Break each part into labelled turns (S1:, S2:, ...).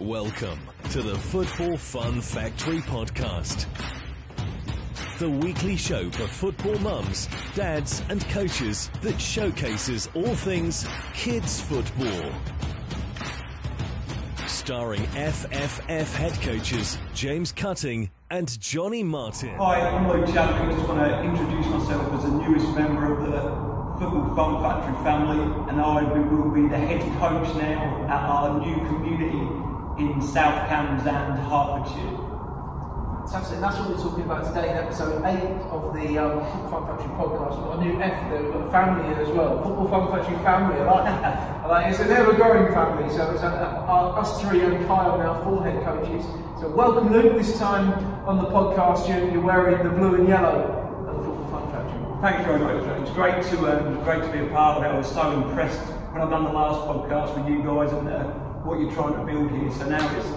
S1: Welcome to the Football Fun Factory podcast. The weekly show for football mums, dads, and coaches that showcases all things kids football. Starring FFF head coaches James Cutting and Jonny Martin.
S2: Hi, I'm Luke Chadwick. I just want to introduce myself as the newest member of the Football Fun Factory family, and I will be the head coach now at our new community in South Cambs and Hertfordshire.
S3: Fantastic. That's what we're talking about today in episode 8 of the um, Football Fun Factory podcast. We've got a new F there, we've got a family here as well. Football Fun Factory family. I like, I like It's an ever growing family. So it's uh, uh, us three and Kyle now, four head coaches. So welcome, Luke. This time on the podcast, you're, you're wearing the blue and yellow of the Football Fun Factory.
S2: Thank you very much. It's great to um, great to be a part of it. I was so impressed when I've done the last podcast with you guys and uh, what you're trying to build here. So now it's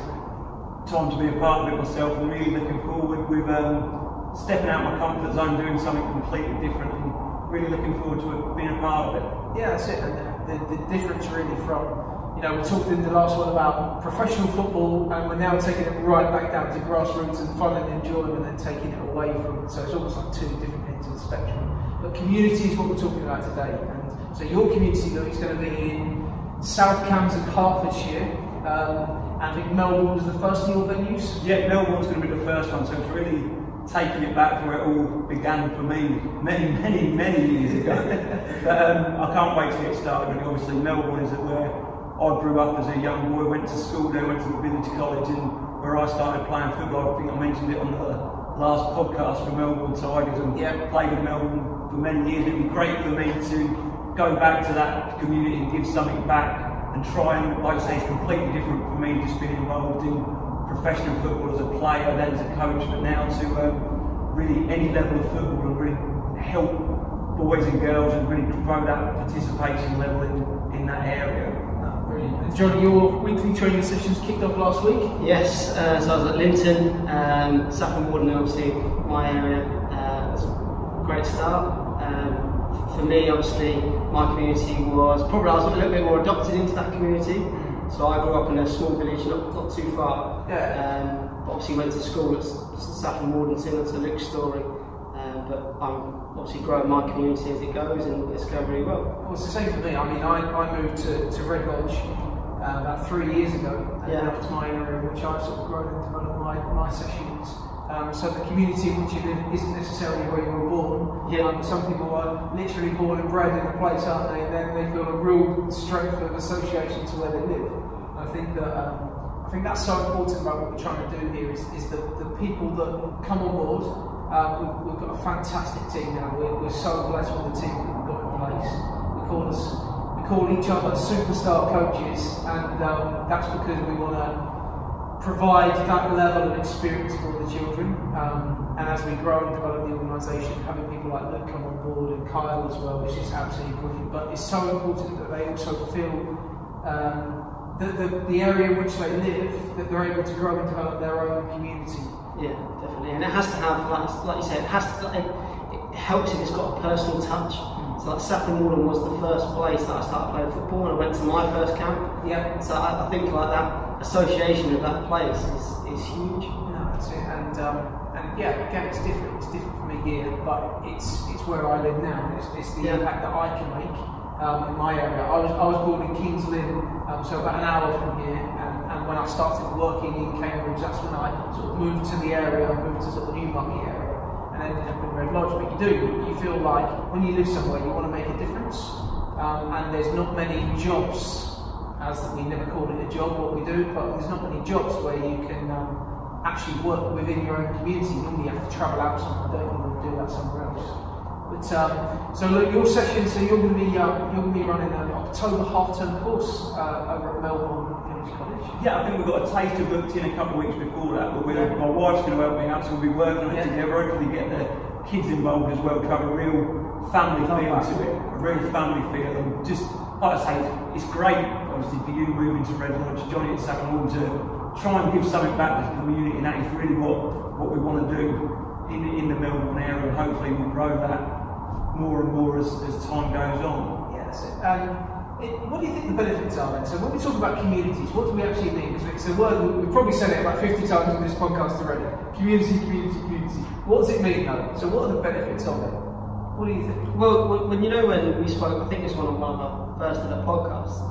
S2: time to be a part of it myself and really looking forward with um, stepping out my comfort zone, doing something completely different and really looking forward to being a part of it.
S3: Yeah, that's it. And the, the, difference really from, you know, we talked in the last one about professional football and we're now taking it right back down to grassroots and fun and enjoyment and then taking it away from it. So it's almost like two different ends of the spectrum. But community is what we're talking about today. And so your community, though, is going to be in South Cambs and Hertfordshire. Um, and I think Melbourn was the first of your venues.
S2: Yeah, Melbourn's going to be the first one, so it's really taking it back to where it all began for me many, many, many years ago. but um, I can't wait to get started. And obviously, Melbourn is where I grew up as a young boy, went to school there, went to the village college, and where I started playing football. I think I mentioned it on the last podcast for Melbourn Tigers, and
S3: Yeah.
S2: played in Melbourn for many years. It'd be great for me to go back to that community and give something back and try and, like I say, it's completely different for me just being involved in professional football as a player, then as a coach, but now to um, really any level of football and really help boys and girls and really grow that participation level in, in that area.
S3: Oh, brilliant. And Jonny, your weekly training sessions kicked off last week.
S4: Yes, uh, so I was at Linton, um, Saffron Walden, obviously my area. Uh, it a great start. For me, obviously, my community was probably I was a little bit more adopted into that community. So I grew up in a small village, not, not too far.
S3: Yeah.
S4: Um, obviously went to school at Saffron Walden, similar to Luke's story. Um, but I'm obviously growing my community as it goes, and it's going really well.
S3: Well, it's the same for me. I mean, I, I moved to, to Red Lodge uh, about three years ago, and
S4: Yeah.
S3: that was my area in which I've sort of grown and developed my, my sessions. Um, so the community in which you live isn't necessarily where you were born.
S4: Yeah.
S3: Um, some people are literally born and bred in a place, aren't they? And then they feel a real strength of association to where they live. I think that um, I think that's so important about what we're trying to do here is, is that the people that come on board. Um, we've, we've got a fantastic team now. We're, we're so blessed with the team that we've got in place. We call us we call each other superstar coaches, and um, that's because we want to provide that level of experience for the children. Um, and as we grow and develop the organisation, having people like Luke come on board and Kyle as well which is just absolutely brilliant. But it's so important that they also feel um, that the, the area in which they live, that they're able to grow and develop their own community.
S4: Yeah, definitely. And it has to have, like, like you said, it has to. It, it helps if it's got a personal touch. So like Saffron Walden was the first place that I started playing football, and I went to my first camp.
S3: Yeah.
S4: So I, I think like that association of that place is, is huge.
S3: No, that's it. And um, and yeah, again, it's different. It's different for me here, but it's it's where I live now. It's, it's the
S4: Yeah.
S3: impact that I can make um, in my area. I was I was born in Kings Lynn, um, so about an hour from here. And, and when I started working in Cambridge, that's when I sort of moved to the area. I moved to sort of the Newmarket area, and up in Red Lodge. But you do, you feel like when you live somewhere, you want to make a difference. Um, and there's not many jobs as we never call it a job what we do, but there's not many jobs where you can um, actually work within your own community. Normally you have to travel out somewhere, don't you, and do that somewhere else. But um, so look, your session, so you're going to be um, you're going to be running an October half-term course uh, over at Melbourn College.
S2: Yeah, I think we've got a taste taster booked in a couple of weeks before that, but we're, my wife's going to help me out, so we'll be working on it
S3: Yeah.
S2: together. Hopefully, get the kids involved as well to have a real family feel to it, a real family feel, and just like I say, it's great, obviously, for you moving to Red Lodge, Jonny at Saffron Hall, to try and give something back to the community, and that is really what, what we want to do in, in the Melbourn area, and hopefully we'll grow that more and more as, as time goes on.
S3: Yeah, that's it. And it, what do you think the benefits are then? So when we talk about communities, what do we actually mean? Because it's a word we- we've probably said it about 50 times in this podcast already. Community, community, community. What does it mean though? So what are the benefits of it? What do you think?
S4: Well, when- when you know when we spoke, I think this one on one of our first ever podcasts,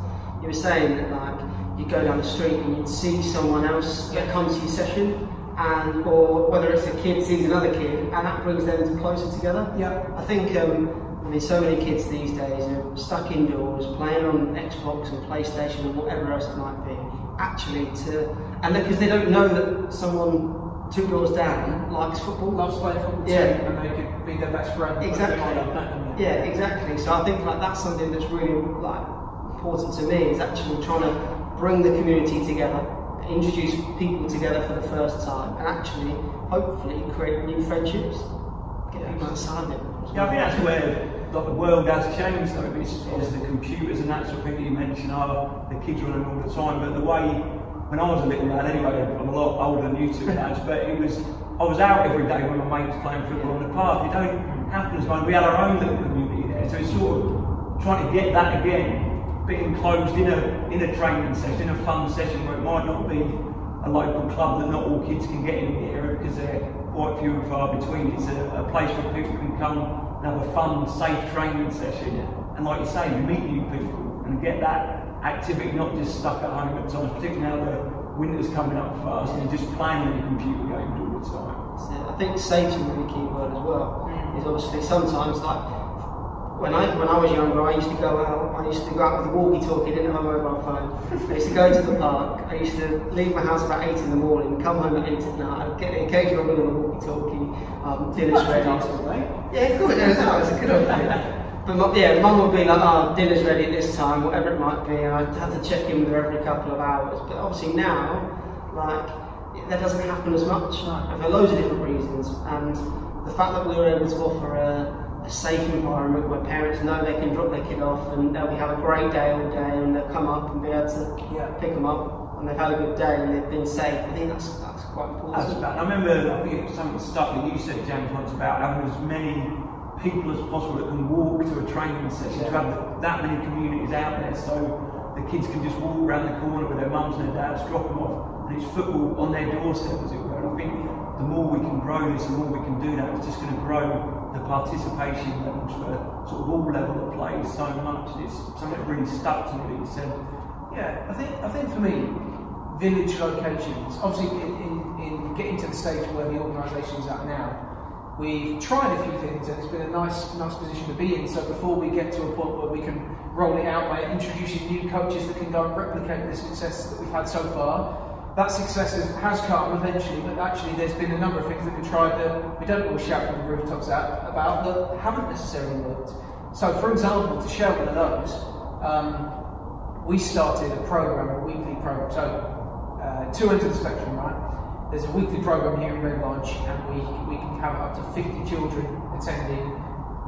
S4: you were saying that like you go down the street and you'd see someone else that comes to your session, and or whether it's a kid sees another kid, and that brings them closer together.
S3: Yeah.
S4: I think um, I mean so many kids these days are stuck indoors playing on Xbox and PlayStation and whatever else it might be. Actually, to and because they don't know that someone two doors down likes football,
S3: Loves playing football too, and they could be their best friend.
S4: Exactly.
S3: They might not know them
S4: Yeah, exactly. So I think like that's something that's really like important to me is actually trying to bring the community together, introduce people together for the first time, and actually hopefully create new friendships. Get people outside it.
S2: Yeah, I think that's where like, the world has changed though. It's obviously the computers and that sort of thing that you mentioned are the kids are on them all the time. But the way when I was a little lad anyway, I'm a lot older than you two lads, but it was I was out every day when my mate was playing football in the park. It don't happen as much. We had our own little community there. So it's sort of trying to get that again, being closed in a in a training session, in a fun session where it might not be a local club that not all kids can get in the area because they're quite few and far between. It's a, a place where people can come and have a fun, safe training session. And like you say, you meet new people and get that activity, not just stuck at home at times, particularly now the winter's coming up fast and you're just playing on your computer games all the time.
S4: So I think safety is a really key word as well. Is obviously sometimes like when I when I was younger, I used to go out. I used to go out with a walkie-talkie, didn't have a mobile phone. I used to go to the park. I used to leave my house about eight in the morning, come home at eight at night. I'd get the occasional ring on the walkie-talkie. Um, dinner's
S3: That's
S4: ready.
S3: nice.
S4: Yeah, good. It was, it was a good idea. But mum- yeah, mum would be like, "Oh, dinner's ready at this time, whatever it might be," and I'd have to check in with her every couple of hours. But obviously now, like, that doesn't happen as much, and for loads of different reasons. And the fact that we were able to offer a, a safe environment where parents know they can drop their kid off and they'll be, have a great day all day, and they'll come up and be able to
S3: Yeah.
S4: pick them up, and they've had a good day and they've been safe. I think that's that's quite important.
S2: That's about, I remember, I think it was something stuck that you said, James, once about having as many people as possible that can walk to a training session, to have that many communities out there so the kids can just walk around the corner with their mums and their dads, drop them off, and it's football on their doorstep, as it were. And I think the more we can grow this, the more we can do that, it's just going to grow the participation levels for sort of all level of play so much. And it's something that really stuck to me said,
S3: Yeah, I think I think for me, village locations. Obviously, in, in, in getting to the stage where the organisation's at now, we've tried a few things, and it's been a nice nice position to be in. So before we get to a point where we can roll it out by introducing new coaches that can go and replicate the success that we've had so far. That success has, come eventually, but actually there's been a number of things that we've tried that we don't always shout from the rooftops out about that haven't necessarily worked. So, for example, to share one of those, um, we started a program, a weekly program. So, uh, two ends of the spectrum, right? There's a weekly program here in Red Lodge, and we, we can have up to 50 children attending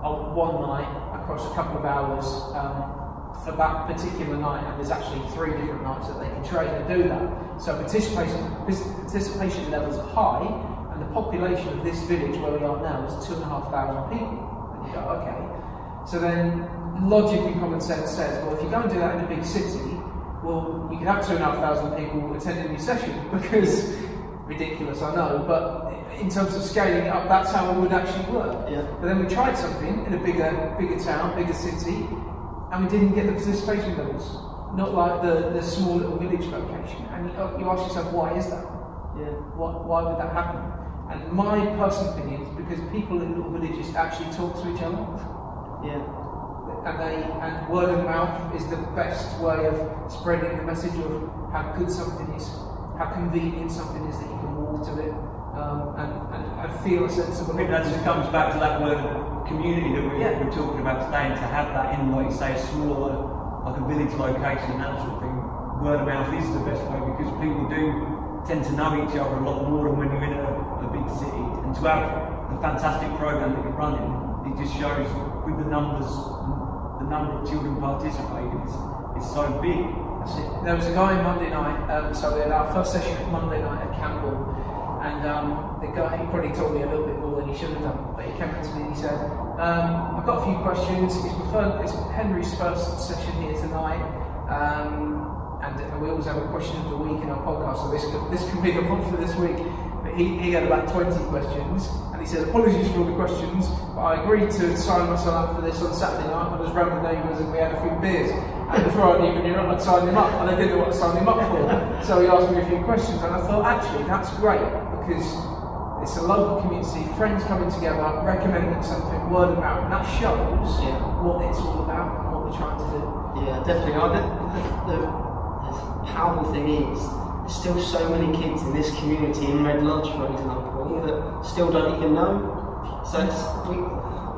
S3: on one night across a couple of hours um, for that particular night. And there's actually three different nights that they can train and do that. So, participation, participation levels are high, and the population of this village where we are now is two and a half thousand people. And you go, okay. So then, logically, common sense says, well, if you go and do that in a big city, well, you can have two and a half thousand people attending your session because ridiculous, I know, but in terms of scaling it up, that's how it would actually work.
S4: Yeah.
S3: But then we tried something in a bigger, bigger town, bigger city, and we didn't get the participation levels. Not like the, the small little village location. And you, you ask yourself, why is that?
S4: Yeah.
S3: Why, why would that happen? And my personal opinion is because people in little villages actually talk to each other
S4: Yeah.
S3: and they and word of mouth is the best way of spreading the message of how good something is, how convenient something is that you can walk to it, um, and, and, and feel a sense of
S2: I think that just comes back to that word community that we,
S3: Yeah.
S2: we're talking about today, and to have that in, like you say, a smaller, like a village location and that sort of thing. Word of mouth is the best way because people do tend to know each other a lot more than when you're in a, a big city. And to have the fantastic program that you're running, it just shows with the numbers, the number of children participating is, is so big.
S3: That's it. There was a guy Monday night, um, so we had our first session Monday night at Campbell, and um, the guy, he probably told me a little bit more than he should have done, but he came up to me and he said, Um, I've got a few questions. It's, preferred, it's Henry's first session here tonight. Um, and we always have a question of the week in our podcast, so this could, this could be the one for this week. But he, he had about 20 questions, and he said, Apologies for all the questions, but I agreed to sign myself up for this on Saturday night I was around the neighbours and we had a few beers. And before I even knew I'd signed him up, and I didn't know what to sign him up for. So he asked me a few questions, and I thought, actually, that's great because it's a local community, friends coming together, recommending something, word of mouth, and that shows
S4: Yeah.
S3: what it's all about and what we're trying to do.
S4: Yeah, definitely. Oh, I, the, the, the, powerful thing is, there's still so many kids in this community in Red Lodge, for example, that still don't even know. So it's, we,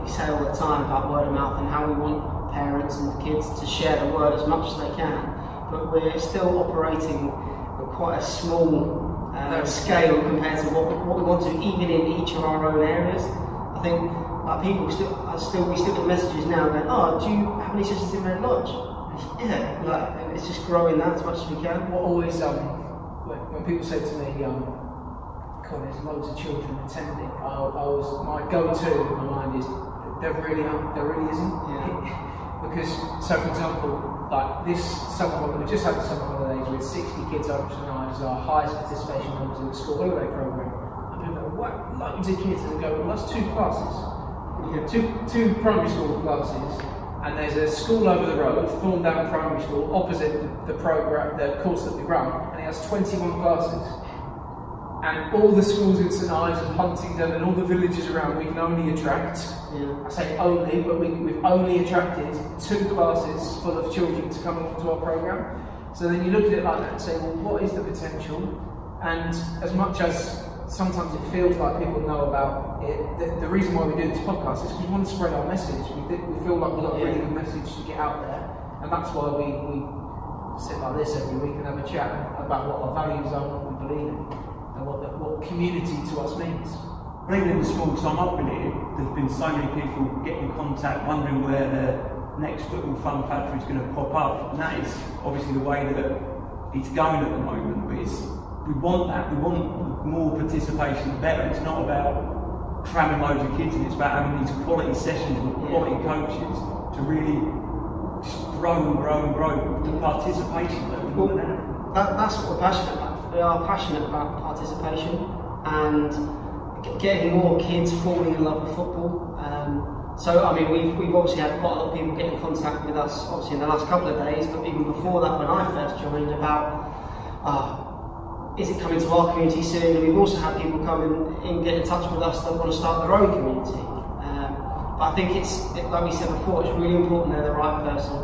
S4: we say all the time about word of mouth and how we want parents and kids to share the word as much as they can, but we're still operating at quite a small uh, scale compared to what we, what we want to, even in each of our own areas. I think like people still, still we still get messages now going, oh, do you have any sisters in Red Lodge? Yeah, like it's just growing that as much as we can.
S3: What always, um, when, people say to me, um, God, there's loads of children attending, I, I was, my go-to in my mind is, there really there really isn't. because, so for example, like this summer, we just had the summer holidays with 60 kids over tonight as our highest participation numbers in the school holiday program. And people go, what, loads of kids, and go, well, that's two classes. You know, two, two primary school classes, and there's a school over the road, Thorndown Primary School, opposite the, the program, the course that we run, and it has 21 classes. And all the schools in St Ives and Huntingdon and all the villages around, we can only attract,
S4: Yeah.
S3: I say only, but we, we've only attracted two classes full of children to come onto our program. So then you look at it like that and say, well, what is the potential? And as much as sometimes it feels like people know about it, the, the reason why we do this podcast is because we want to spread our message. We, we feel like we've got a really good message to get out there, and that's why we, we sit like this every week and have a chat about what our values are, and what we believe in, and what, the, what community to us means.
S2: Even in the small time I've been here, there's been so many people getting in contact, wondering where the next football fun factory is going to pop up, and that is obviously the way that it's going at the moment. But it's, we want that. We want more participation, the better. It's not about cramming loads of kids in. It's about having these quality sessions with quality coaches to really just grow and grow and grow the participation level.
S4: Well, that, that's what we're passionate about. We are passionate about participation and getting more kids falling in love with football. Um, so, I mean, we've, we've obviously had quite a lot of people get in contact with us, obviously, in the last couple of days, but even before that, when I first joined, about uh, is it coming to our community soon? And we've also had people come in and get in touch with us that want to start their own community. Um, but I think it's, it, like we said before, it's really important they're the right person.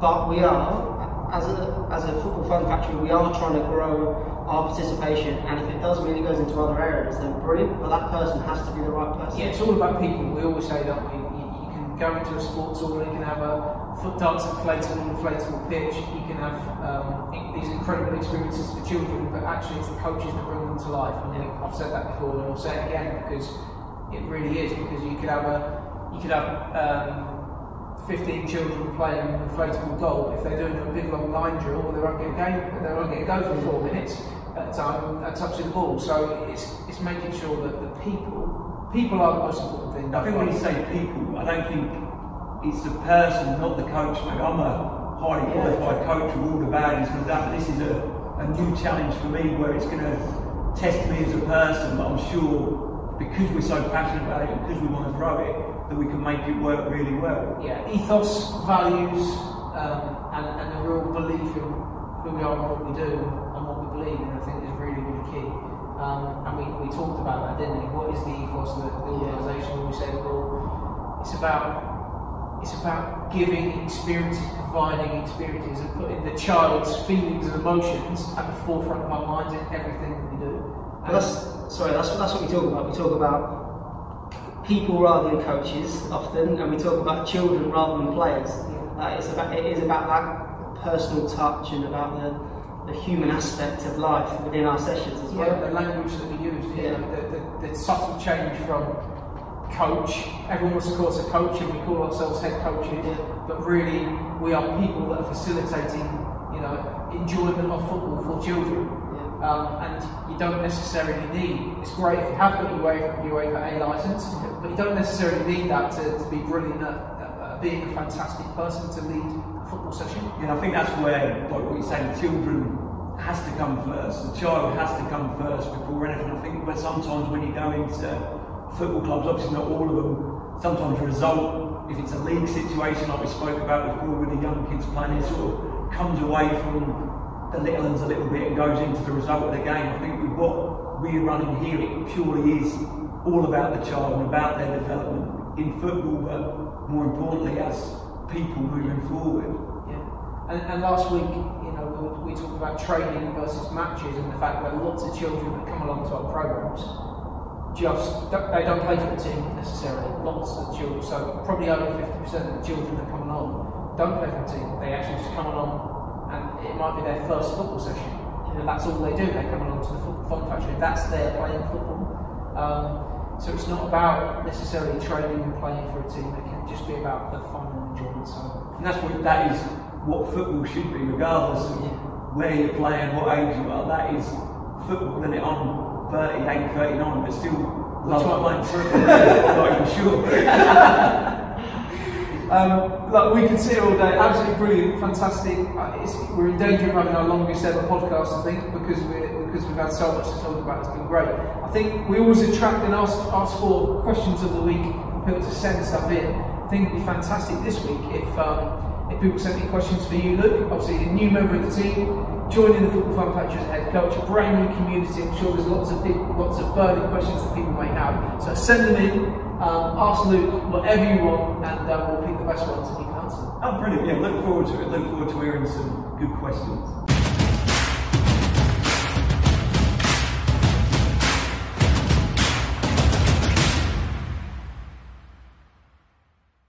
S4: But we are, as a, as a football fun factory, we are trying to grow our participation. And if it does mean it goes into other areas, then brilliant. But that person has to be the right person.
S3: Yeah, it's all about people. We always say that we, you, you can go into a sports hall, you can have a foot dance inflatable, inflatable pitch, you can have um, these incredible experiences for children, but actually it's the coaches that bring them to life. And
S4: Yeah.
S3: I've said that before, and I'll say it again because it really is. Because you could have a, you could have um, 15 children playing inflatable goal. If they're doing a big long line drill, well, they won't get a game. They won't get a go for four minutes at a time at touching the ball. So it's it's making sure that the people people are the most important thing.
S2: I think when you say people, I don't think it's the person, not the coach. Maybe I'm a highly
S3: Yeah.
S2: qualified coach with all the badges and that. But this is a, a new challenge for me where it's going to test me as a person. But I'm sure because we're so passionate about it, because we want to grow it, that we can make it work really well.
S3: yeah, ethos, values, um, and, and a real belief in who we are and what we do we believe in, I think is really, really key. Um, and we, we talked about that, didn't we? What is the ethos of the, the organisation? We said, well, it's about it's about giving experiences, providing experiences, and putting the child's feelings and emotions at the forefront of our minds in everything that we do.
S4: But that's sorry. That's that's what we talk about. We talk about people rather than coaches often, and we talk about children rather than players. Uh, it's about it is about that personal touch and about the, the human aspect of life within our sessions as
S3: Yeah,
S4: well.
S3: the language that we use, you
S4: Yeah.
S3: the, the, the subtle change from coach. Everyone wants to call us a coach, and we call ourselves head coaches.
S4: Yeah.
S3: But really, we are people that are facilitating, you know, enjoyment of football for children. Um, and you don't necessarily need, it's great if you have got your UEFA, UEFA A license, but you don't necessarily need that to, to be brilliant at, at being a fantastic person to lead football session.
S2: Yeah, I think that's where, like what you're saying, the children has to come first. The child has to come first before anything. I think where sometimes when you go into football clubs, obviously not all of them, sometimes result, if it's a league situation like we spoke about before with the young kids playing, it sort of comes away from the little ones a little bit and goes into the result of the game. I think with what we're running here, it purely is all about the child and about their development in football, but more importantly as people moving forward.
S3: Yeah. And, and last week, you know, we, we talked about training versus matches and the fact that lots of children that come along to our programs just they don't play for the team necessarily. Lots of children, so probably over 50% of the children that come along don't play for the team. They actually just come along and it might be their first football session, and that's all they do. They come along to the football fun factory. That's their playing football. Um, so it's not about necessarily training and playing for a team. It can just be about the fun and enjoyment. side.
S2: and that's what that is. What football should be, regardless of where you're playing, what age you are. That is football. Then it on 38, 39, but still love playing football. Not even sure.
S3: Um, look, we could sit all day. Absolutely brilliant, fantastic. Uh, we're in danger of having our longest ever podcast, I think, because we because we've had so much to talk about. It's been great. I think we always attract and ask, ask for questions of the week for people to send stuff in. I think it'd be fantastic this week if um, if people sent me questions for you, Luke. Obviously, a new member of the team, joining the Football Fun Factory as head coach, a brand new community. I'm sure there's lots of lots of burning questions that people may have. So send them in. Um, ask Luke whatever you want, and uh, we'll pick the best ones and you can answer.
S2: Oh, brilliant! Yeah, look forward to it. Look forward to hearing some good questions.